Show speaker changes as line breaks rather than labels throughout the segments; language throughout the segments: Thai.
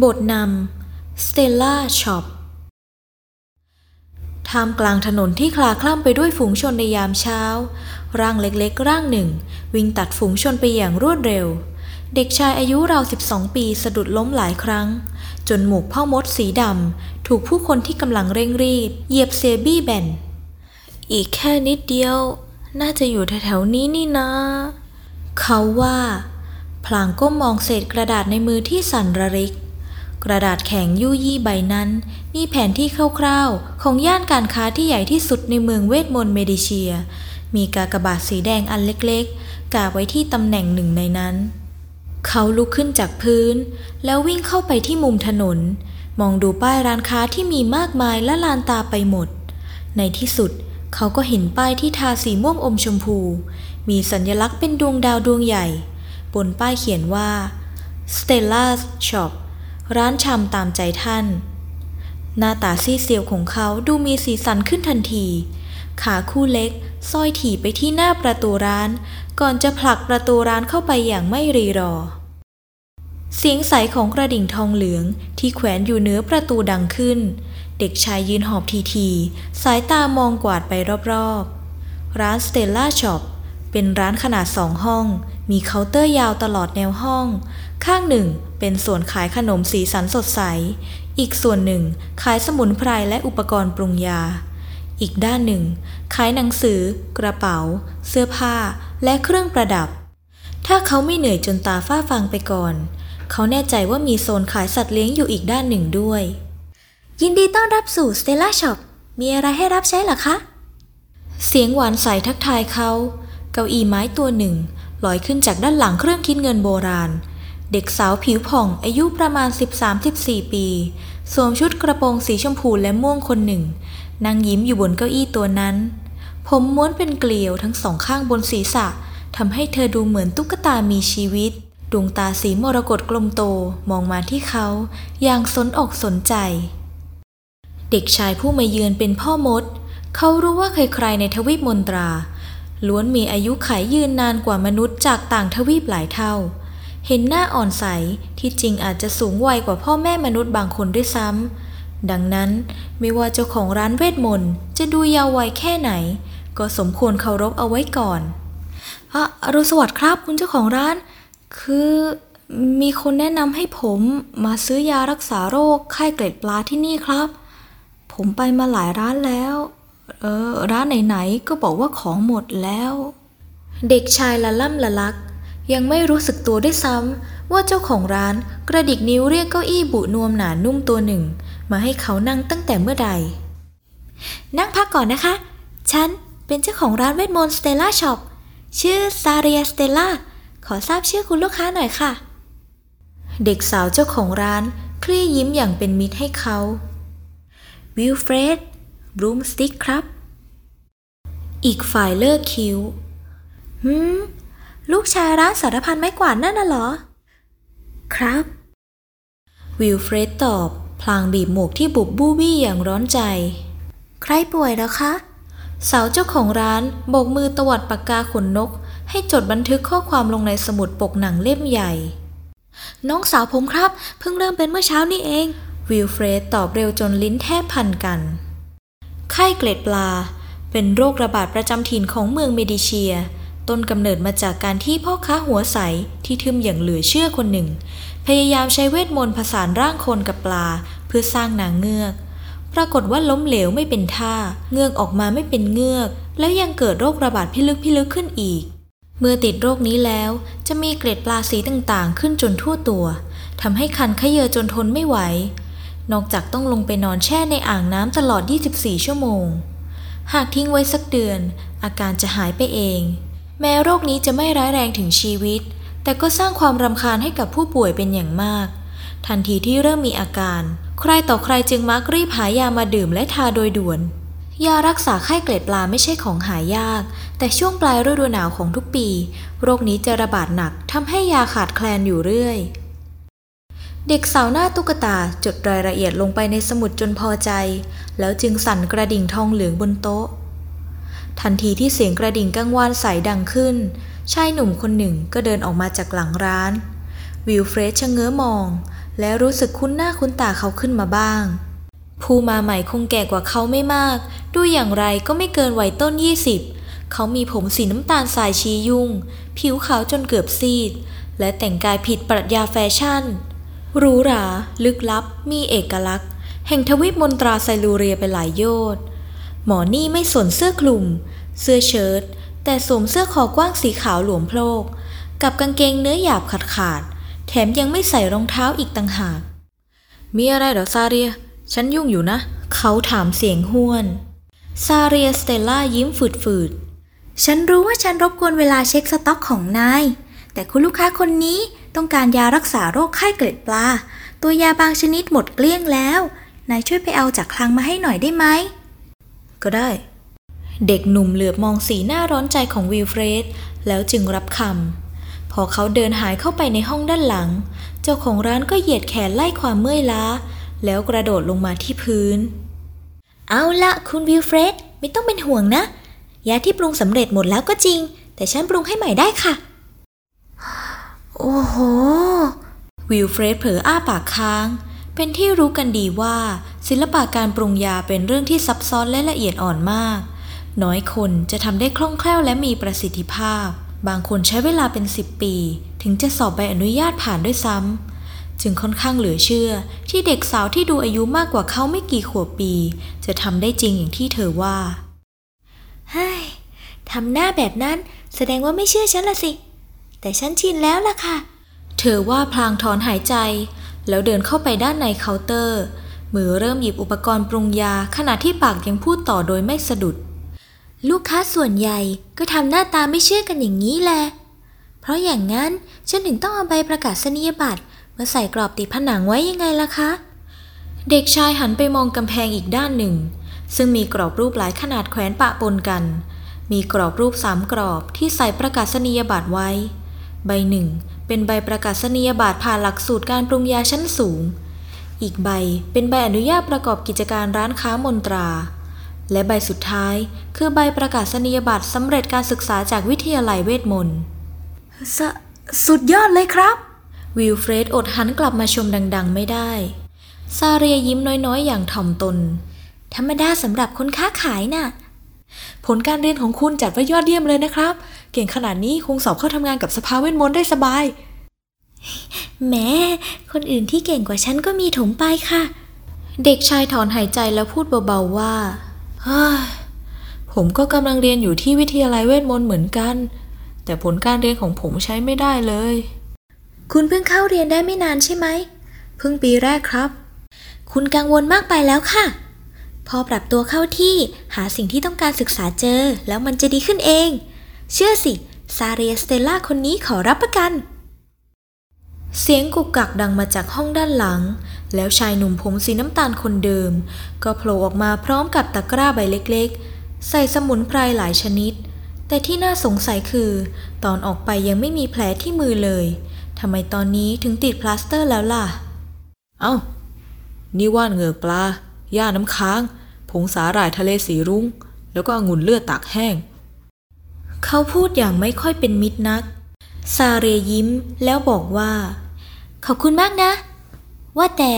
บทนำ Stella Shop ท่ามกลางถนนที่คลาคล่ำไปด้วยฝูงชนในยามเช้า ร่างเล็กๆ ร่างหนึ่ง วิ่งตัดฝูงชนไปอย่างรวดเร็ว เด็กชายอายุราว12 ปีสะดุดล้มหลายครั้ง จนหมวกพ่อมดสีดำถูกผู้คนที่กำลังเร่งรีบ เหยียบเซบี้แบน อีกแค่นิดเดียว น่าจะอยู่แถวๆนี้นี่นะ เขาว่า พลางก้มมองเศษกระดาษในมือที่สั่นระริก กระดาษแข็งยู่ยี่ใบนั้น มีแผนที่คร่าวๆ ของย่านการค้าที่ใหญ่ที่สุดในเมืองเวทมนต์เมดิเชีย มีกากบาทสีแดงอันเล็กๆ กาไว้ที่ตำแหน่งหนึ่งในนั้น เขาลุกขึ้นจากพื้น แล้ววิ่งเข้าไปที่มุมถนน มองดูป้ายร้านค้าที่มีมากมายและลานตาไปหมด ในที่สุดเขาก็เห็นป้ายที่ทาสีม่วงอมชมพู มีสัญลักษณ์เป็นดวงดาวดวงใหญ่ บนป้ายเขียนว่า Stella Shop ร้านชำตามใจท่าน หน้าตาซีเซียวของเขาดูมีสีสันขึ้นทันที ขาคู่เล็กสร้อยถี่ไปที่หน้าประตูร้าน ก่อนจะผลักประตูร้านเข้าไปอย่างไม่รีรอ เสียงใสของกระดิ่งทองเหลืองที่แขวนอยู่เหนือประตูดังขึ้น เด็กชายยืนหอบทีๆสายตามองกวาดไปรอบๆ ร้าน Stella Shop เป็นร้านขนาดสองห้อง มีเคาน์เตอร์ยาวตลอดแนวห้อง ข้างหนึ่งเป็นส่วนขายขนมสีสันสดใส อีกส่วนหนึ่งขายสมุนไพรและอุปกรณ์ปรุงยา อีกด้านหนึ่ง ขายหนังสือ กระเป๋า เสื้อผ้า และเครื่องประดับ ถ้าเขาไม่เหนื่อยจนตาฝ้าฟางไปก่อน เขาแน่ใจว่ามีโซนขายสัตว์เลี้ยงอยู่อีกด้านหนึ่งด้วย ยินดีต้อนรับสู่ Stella Shop มีอะไรให้รับใช้หรอคะ เสียงหวานใสทักทายเขา เก้าอี้ไม้ตัวหนึ่งลอยขึ้นจากด้านหลังเครื่องคิดเงินโบราณ เด็กสาวผิวผ่องอายุประมาณ 13-14 ปี สวมชุดกระโปรงสีชมพูและม่วงคนหนึ่ง นั่งยิ้มอยู่บนเก้าอี้ตัวนั้น ผมม้วนเป็นเกลียวทั้งสองข้างบนศีรษะทำให้เธอดูเหมือนตุ๊กตามีชีวิต ดวงตาสีมรกตกลมโตมองมาที่เขาอย่างสนอกสนใจ เด็กชายผู้มาเยือนเป็นพ่อมด เขารู้ว่าใครๆในทวีปมนตราล้วนมีอายุขัยยืนนานกว่ามนุษย์จากต่างทวีปหลายเท่า เห็นหน้าอ่อนใสที่จริงอาจจะสูงวัยกว่าพ่อแม่มนุษย์บางคนด้วยซ้ำ ดังนั้นไม่ว่าเจ้าของร้านเวทมนต์จะดูยาววัยแค่ไหน ก็สมควรเคารพเอาไว้ก่อนอะอรุณสวัสดิ์ครับคุณเจ้าของร้าน คือมีคนแนะนำให้ผมมาซื้อยารักษาโรคไข้เกล็ดปลาที่นี่ครับ ผมไปมาหลายร้านแล้ว เออร้านไหนๆก็บอกว่าของหมดแล้ว เด็กชายละล่ำละลัก ยังไม่รู้สึกตัวด้วยซ้ำว่าเจ้าของร้านกระดิกนิ้วเรียกเก้าอี้บุนวมหนานุ่มตัวหนึ่ง มาให้เขานั่งตั้งแต่เมื่อใด นั่งพักก่อนนะคะ ฉันเป็นเจ้าของร้านเวทมนต์สเตลล่าช็อปชื่อซาเรียสเตลล่าขอทราบชื่อคุณลูกค้าหน่อยค่ะ เด็กสาวเจ้าของร้าน คลี่ยิ้มอย่างเป็นมิตรให้เขาวิลเฟรดบรูมสติกครับ อีกฝ่ายเลิกคิ้ว หืม ลูกชายร้านสารพันไม้กวาดนั่นน่ะเหรอ ครับ วิลเฟรดตอบ พลางบีบหมวกที่บุบบูบี้อย่างร้อนใจ ใครป่วยแล้วคะ สาวเจ้าของร้านโบกมือตวัดปากกาขนนก ให้จดบันทึกข้อความลงในสมุดปกหนังเล่มใหญ่ น้องสาวผมครับ เพิ่งเริ่มเป็นเมื่อเช้านี่เอง วิลเฟรดตอบเร็วจนลิ้นแทบพันกัน ไข้เกล็ดปลา เป็นโรคระบาดประจำถิ่นของเมืองเมดิเชีย ต้นกำเนิดมาจากการที่พ่อค้าหัวใสที่ทึมอย่างเหลือเชื่อคนหนึ่ง พยายามใช้เวทมนต์ผสานร่างคนกับปลา เพื่อสร้างนางเงือก ปรากฏว่าล้มเหลวไม่เป็นท่า เงือกออกมาไม่เป็นเงือก แล้วยังเกิดโรคระบาดพิลึกพิลึกขึ้นอีก เมื่อติดโรคนี้แล้ว จะมีเกล็ดปลาสีต่างๆ ขึ้นจนทั่วตัวทำให้คันขยเยอจนทนไม่ไหว นอกจากต้องลงไปนอนแช่ในอ่างน้ำตลอด 24 ชั่วโมง หากทิ้งไว้สักเดือน อาการจะหายไปเอง แม้โรคนี้จะไม่ร้ายแรงถึงชีวิต แต่ก็สร้างความรำคาญให้กับผู้ป่วยเป็นอย่างมาก ทันทีที่เริ่มมีอาการ ใครต่อใครจึงมักรีบหายามาดื่มและทาโดยด่วน ยารักษาไข้เกล็ดปลาไม่ใช่ของหายาก แต่ช่วงปลายฤดูหนาวของทุกปี โรคนี้จะระบาดหนักทำให้ยาขาดแคลนอยู่เรื่อย เด็กสาวหน้าตุ๊กตาจดรายละเอียดลงไปในสมุดจนพอใจ แล้วจึงสั่นกระดิ่งทองเหลืองบนโต๊ะ ทันทีที่เสียงกระดิ่งกังวานใสดังขึ้น ชายหนุ่มคนหนึ่งก็เดินออกมาจากหลังร้าน วิลเฟรดชะเง้อมอง และรู้สึกคุ้นหน้าคุ้นตาเขาขึ้นมาบ้าง ผู้มาใหม่คงแก่กว่าเขาไม่มาก ดูอย่างไรก็ไม่เกินวัยต้น 20 เขามีผมสีน้ำตาลสายชี้ยุ่ง ผิวขาวจนเกือบซีด และแต่งกายผิดปรัชญาแฟชั่นหรูหรา ลึกลับ มีเอกลักษณ์ แห่งทวีปมนตราไซลูเรียไปหลายโยชน์ หมอนี่ไม่สวมเสื้อคลุม เสื้อเชิ้ตแต่สวมเสื้อคอกว้างสีขาวหลวมโพลก กับกางเกงเนื้อหยาบขาดขาดๆแถมยังไม่ใส่รองเท้าอีกต่างหาก มีอะไรหรอซาเรีย ฉันยุ่งอยู่นะ เขาถามเสียงห้วน ซาเรียสเตลล่ายิ้มฝืด
ฉันรู้ว่าฉันรบกวนเวลาเช็คสต็อกของนาย แต่คุณลูกค้าคนนี้ต้องการยารักษาโรคไข้เกล็ดปลา ตัวยาบางชนิดหมดเกลี้ยงแล้ว นายช่วยไปเอาจากคลังมาให้หน่อยได้ไหม
ก็ได้ เด็กหนุ่มเหลือบมองสีหน้าร้อนใจของวิลเฟรด แล้วจึงรับคำ พอเขาเดินหายเข้าไปในห้องด้านหลัง เจ้าของร้านก็เหยียดแขนไล่ความเมื่อยล้า แล้วกระโดดลงมาที่พื้น
เอาละคุณวิลเฟรด ไม่ต้องเป็นห่วงนะ ยาที่ปรุงสำเร็จหมดแล้วก็จริง แต่ฉันปรุงให้ใหม่ได้ค่ะ โอ้โห
วิลเฟรดเผลออ้าปากค้าง เป็นที่รู้กันดีว่า ศิลปะการปรุงยาเป็นเรื่องที่ซับซ้อนและละเอียดอ่อนมาก น้อยคนจะทำได้คล่องแคล่วและมีประสิทธิภาพ บางคนใช้เวลาเป็น 10 ปี ถึงจะสอบใบอนุญาตผ่านด้วยซ้ำ จึงค่อนข้างเหลือเชื่อ ที่เด็กสาวที่ดูอายุมากกว่าเขาไม่กี่ขวบปี จะทำได้จริงอย่างที่เธอว่า
เฮ้ยทำหน้าแบบนั้นแสดงว่าไม่เชื่อฉันละสิ แต่ฉันชินแล้วล่ะค่ะ
เธอว่าพลางถอนหายใจ แล้วเดินเข้าไปด้านในเคาน์เตอร์ มือเริ่มหยิบอุปกรณ์ปรุงยาขณะที่ปากยังพูดต่อโดยไม่สะดุด
ลูกค้าส่วนใหญ่ก็ทำหน้าตาไม่เชื่อกันอย่างนี้แหละ เพราะอย่างนั้นฉันถึงต้องเอาใบประกาศนียบัตรมาใส่กรอบติดผนังไว้ยังไงล่ะคะ
เด็กชายหันไปมองกำแพงอีกด้านหนึ่ง ซึ่งมีกรอบรูปหลายขนาดแขวนปะปนกัน มีกรอบรูปสามกรอบที่ใส่ประกาศนียบัตรไว้ ใบหนึ่ง เป็นใบประกาศนียบัตรผ่านหลักสูตรการปรุงยาชั้นสูง อีกใบเป็นใบอนุญาตประกอบกิจการร้านค้ามนตรา และใบสุดท้ายคือใบประกาศนียบัตรสำเร็จการศึกษาจากวิทยาลัยเวทมนต์
สสุดยอดเลยครับ
วิลเฟรดอดหันกลับมาชมดังๆ ไม่ได้ ซาเรียยิ้มน้อยๆ อย่างถ่อมตน
ธรรมดาสำหรับคนค้าขายน่ะ
ผลการเรียนของคุณจัดว่ายอดเยี่ยมเลยนะครับ เก่งขนาดนี้คงสอบเข้าทำงานกับสภาเวทมนต์ได้สบาย
แหม้คนอื่นที่เก่งกว่าฉันก็มีถมไปค่ะ
เด็กชายถอนหายใจแล้วพูดเบาๆว่าเฮ้ยผมก็กำลังเรียนอยู่ที่วิทยาลัยเวทมนต์เหมือนกัน แต่ผลการเรียนของผมใช้ไม่ได้เลย
คุณเพิ่งเข้าเรียนได้ไม่นานใช่ไหม
เพิ่งปีแรกครับ
คุณกังวลมากไปแล้วค่ะ พอปรับตัวเข้าที่หาสิ่งที่ต้องการศึกษาเจอ แล้วมันจะดีขึ้นเอง เชื่อสิ ซาเรียสเตลล่าคนนี้ขอรับประกัน
เสียงกุกกักดังมาจากห้องด้านหลัง แล้วชายหนุ่มผมสีน้ำตาลคนเดิม ก็โผล่ออกมาพร้อมกับตะกร้าใบเล็กๆ ใส่สมุนไพรหลายชนิด แต่ที่น่าสงสัยคือ ตอนออกไปยังไม่มีแผลที่มือเลยทำไมตอนนี้ถึงติดพลาสเตอร์แล้วล่ะ เอ้า นี่ว่านเหงือกปลา หญ้าน้ำค้าง ผงสาหร่ายทะเลสีรุ้ง แล้วก็องุ่นเลือดตากแห้ง เขาพูดอย่างไม่ค่อยเป็นมิตรนัก ซาเรียยิ้มแล้วบอกว่า
ขอบคุณมากนะ ว่าแต่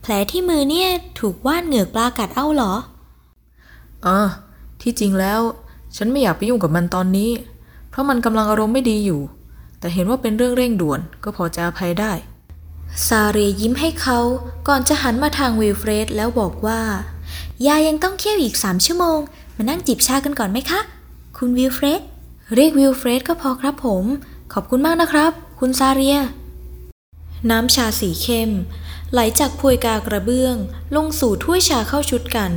แผลที่มือเนี่ยถูกว่านเหงือกปลากัดเอ้าเหรอ
อ่าที่จริงแล้ว ฉันไม่อยากไปยุ่งกับมันตอนนี้ เพราะมันกำลังอารมณ์ไม่ดีอยู่ แต่เห็นว่าเป็นเรื่องเร่งด่วนก็พอจะอภัยได้ ซาเรยิ้มให้เขาก่อนจะหันมาทางวิลเฟรดแล้วบอกว่า
ยายังต้องเคี่ยวอีกสามชั่วโมง มานั่งจิบชากันก่อนไหมคะ คุณวิลเฟรด
เรียกวิลเฟรดก็พอครับผม ขอบคุณมากนะครับ คุณซาเรีย น้ำชาสีเข้ม ไหลจากพวยกากระเบื้อง ลงสู่ถ้วยชาเข้าชุดกัน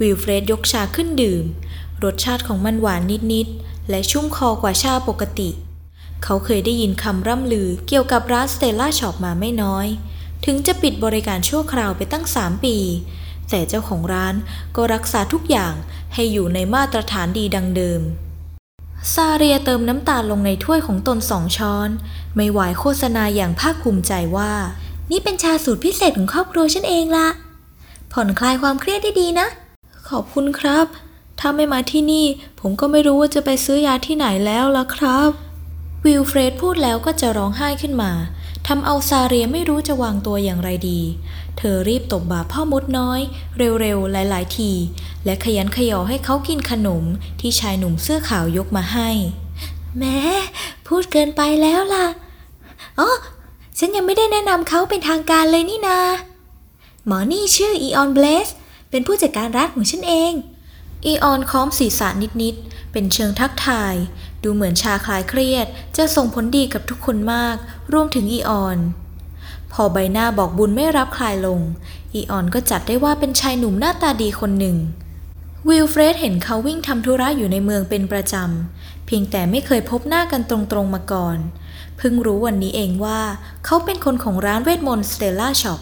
วิลเฟรดยกชาขึ้นดื่ม รสชาติของมันหวานนิดๆและชุ่มคอกว่าชาปกติ เขาเคยได้ยินคำร่ำลือเกี่ยวกับร้านสเตลล่าช็อปมาไม่น้อย ถึงจะปิดบริการชั่วคราวไปตั้ง 3 ปี แต่เจ้าของร้านก็รักษาทุกอย่างให้อยู่ในมาตรฐานดีดังเดิม ซาเรียเติมน้ำตาลลงในถ้วยของตนสองช้อน ไม่ไหวโฆษณาอย่างภาคภูมิใจว่า
นี่เป็นชาสูตรพิเศษของครอบครัวฉันเองละผ่อนคลายความเครียดได้ดีนะ
ขอบคุณครับ ถ้าไม่มาที่นี่ ผมก็ไม่รู้ว่าจะไปซื้อยาที่ไหนแล้วล่ะครับ วิลเฟรดพูดแล้วก็จะร้องไห้ขึ้นมาทำเอาซาเรียไม่รู้จะวางตัวอย่างไรดี เธอรีบตบบ่าพ่อมดน้อย เร็วๆ หลายๆ ที และคะยั้นคะยอให้เขากินขนมที่ชายหนุ่มเสื้อขาวยกมาให้
แหมพูดเกินไปแล้วล่ะ อ๋อ ฉันยังไม่ได้แนะนำเขาเป็นทางการเลยนี่นา หมอนี่ชื่ออีออนเบลส เป็นผู้จัดการร้านของฉันเอง
อีออนค้อมศีรษะนิดๆ เป็นเชิงทักทาย ดูเหมือนชาคลายเครียด จะส่งผลดีกับทุกคนมาก รวมถึงอีออน พอใบหน้าบอกบุญไม่รับคลายลง อีออนก็จัดได้ว่าเป็นชายหนุ่มหน้าตาดีคนหนึ่ง วิลเฟรดเห็นเขาวิ่งทำธุระอยู่ในเมืองเป็นประจำ เพียงแต่ไม่เคยพบหน้ากันตรงๆมาก่อน เพิ่งรู้วันนี้เองว่า เขาเป็นคนของร้านเวทมนต์สเตลล่าช็อป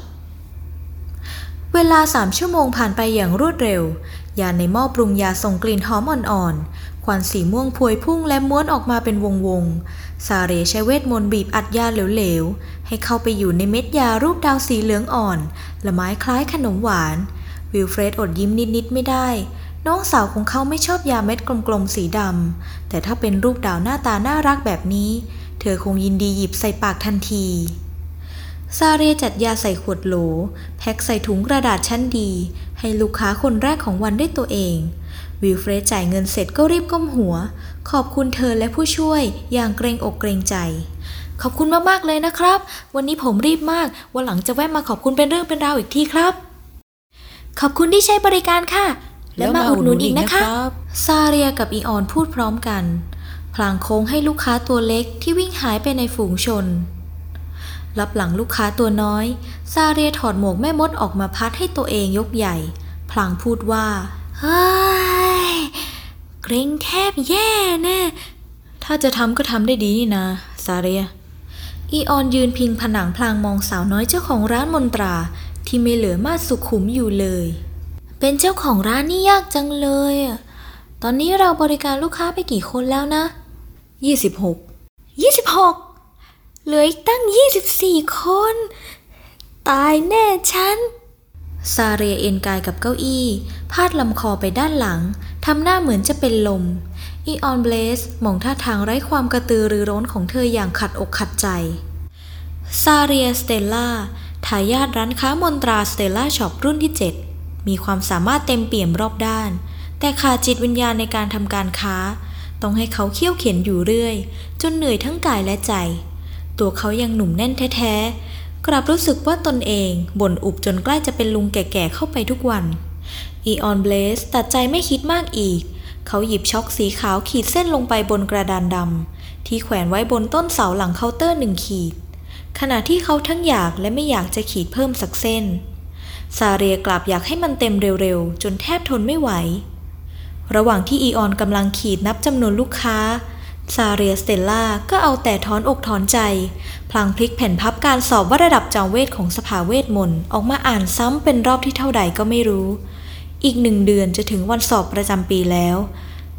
เวลาสามชั่วโมงผ่านไปอย่างรวดเร็ว ยาในหม้อปรุงยาส่งกลิ่นหอมอ่อนๆ ควันสีม่วงพวยพุ่งและม้วนออกมาเป็นวงๆซาเรใช้เวทมนต์บีบอัดยาเหลวๆ ให้เข้าไปอยู่ในเม็ดยารูปดาวสีเหลืองอ่อน ละไม้คล้ายขนมหวาน วิลเฟรดอดยิ้มนิดๆไม่ได้ น้องสาวของเขาไม่ชอบยาเม็ดกลมๆสีดำ แต่ถ้าเป็นรูปดาวหน้าตาน่ารักแบบนี้ เธอคงยินดีหยิบใส่ปากทันทีซาเรียจัดยาใส่ขวดโหล แพ็คใส่ถุงกระดาษชั้นดี ให้ลูกค้าคนแรกของวันด้วยตัวเอง วิลเฟรดจ่ายเงินเสร็จก็รีบก้มหัว ขอบคุณเธอและผู้ช่วยอย่างเกรงอกเกรงใจ ขอบคุณมากๆเลยนะครับ วันนี้ผมรีบมาก วันหลังจะแวะมาขอบคุณเป็นเรื่องเป็นราวอีกทีครับ
ขอบคุณที่ใช้บริการค่ะ แล้วมาอุดหนุนอีกนะคะ
ซาเรียกับอีออนพูดพร้อมกัน พลางโค้งให้ลูกค้าตัวเล็กที่วิ่งหายไปในฝูงชนรับหลังลูกค้าตัวน้อย ซาเรียถอดหมวกแม่มดออกมาพัดให้ตัวเองยกใหญ่ พลางพูดว่า
เฮ้ยเกรงแทบแย่แน่
ถ้าจะทำก็ทำได้ดีนี่นะซาเรีย อีออนยืนพิงผนังพลางมองสาวน้อยเจ้าของร้านมนตราที่ไม่เหลือมาสุขุมอยู่เลย
เป็นเจ้าของร้านนี่ยากจังเลยอะตอนนี้เราบริการลูกค้าไปกี่คนแล้วนะ
26
26 เหลืออีกตั้ง 24 คน ตายแน่ฉัน
ซาเรียเอนกายกับเก้าอี้ พาดลำคอไปด้านหลัง ทำหน้าเหมือนจะเป็นลม อีออนเบลสมองท่าทางไร้ความกระตือรือร้นของเธออย่างขัดอกขัดใจ ซาเรียสเตลล่าทายาทร้านค้ามนตราสเตลล่าช็อปรุ่นที่ 7 มีความสามารถเต็มเปี่ยมรอบด้าน แต่ขาดจิตวิญญาณในการทำการค้า ต้องให้เขาเคี่ยวเข็นอยู่เรื่อย จนเหนื่อยทั้งกายและใจ ตัวเขายังหนุ่มแน่นแท้ๆ กลับรู้สึกว่าตนเองบ่นอุบจนใกล้จะเป็นลุงแก่ๆเข้าไปทุกวัน อีออนเบลสตัดใจไม่คิดมากอีก เขาหยิบชอล์กสีขาวขีดเส้นลงไปบนกระดานดำที่แขวนไว้บนต้นเสาหลังเคาน์เตอร์หนึ่งขีด ขณะที่เขาทั้งอยากและไม่อยากจะขีดเพิ่มสักเส้น ซาเรียกลับอยากให้มันเต็มเร็วๆ จนแทบทนไม่ไหว ระหว่างที่อีออนกำลังขีดนับจำนวนลูกค้า ซาเรียสเตลล่าก็เอาแต่ถอนอกถอนใจ พลางพลิกแผ่นพับการสอบวัดระดับจอมเวทของสภาเวทมนต์ออกมาอ่านซ้ำเป็นรอบที่เท่าใดก็ไม่รู้ อีกหนึ่งเดือนจะถึงวันสอบประจำปีแล้ว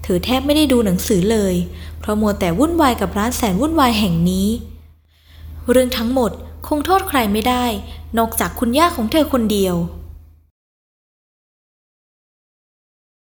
เธอแทบไม่ได้ดูหนังสือเลย เพราะมัวแต่วุ่นวายกับร้านแสนวุ่นวายแห่งนี้ เรื่องทั้งหมดคงโทษใครไม่ได้ นอกจากคุณย่าของเธอคนเดียว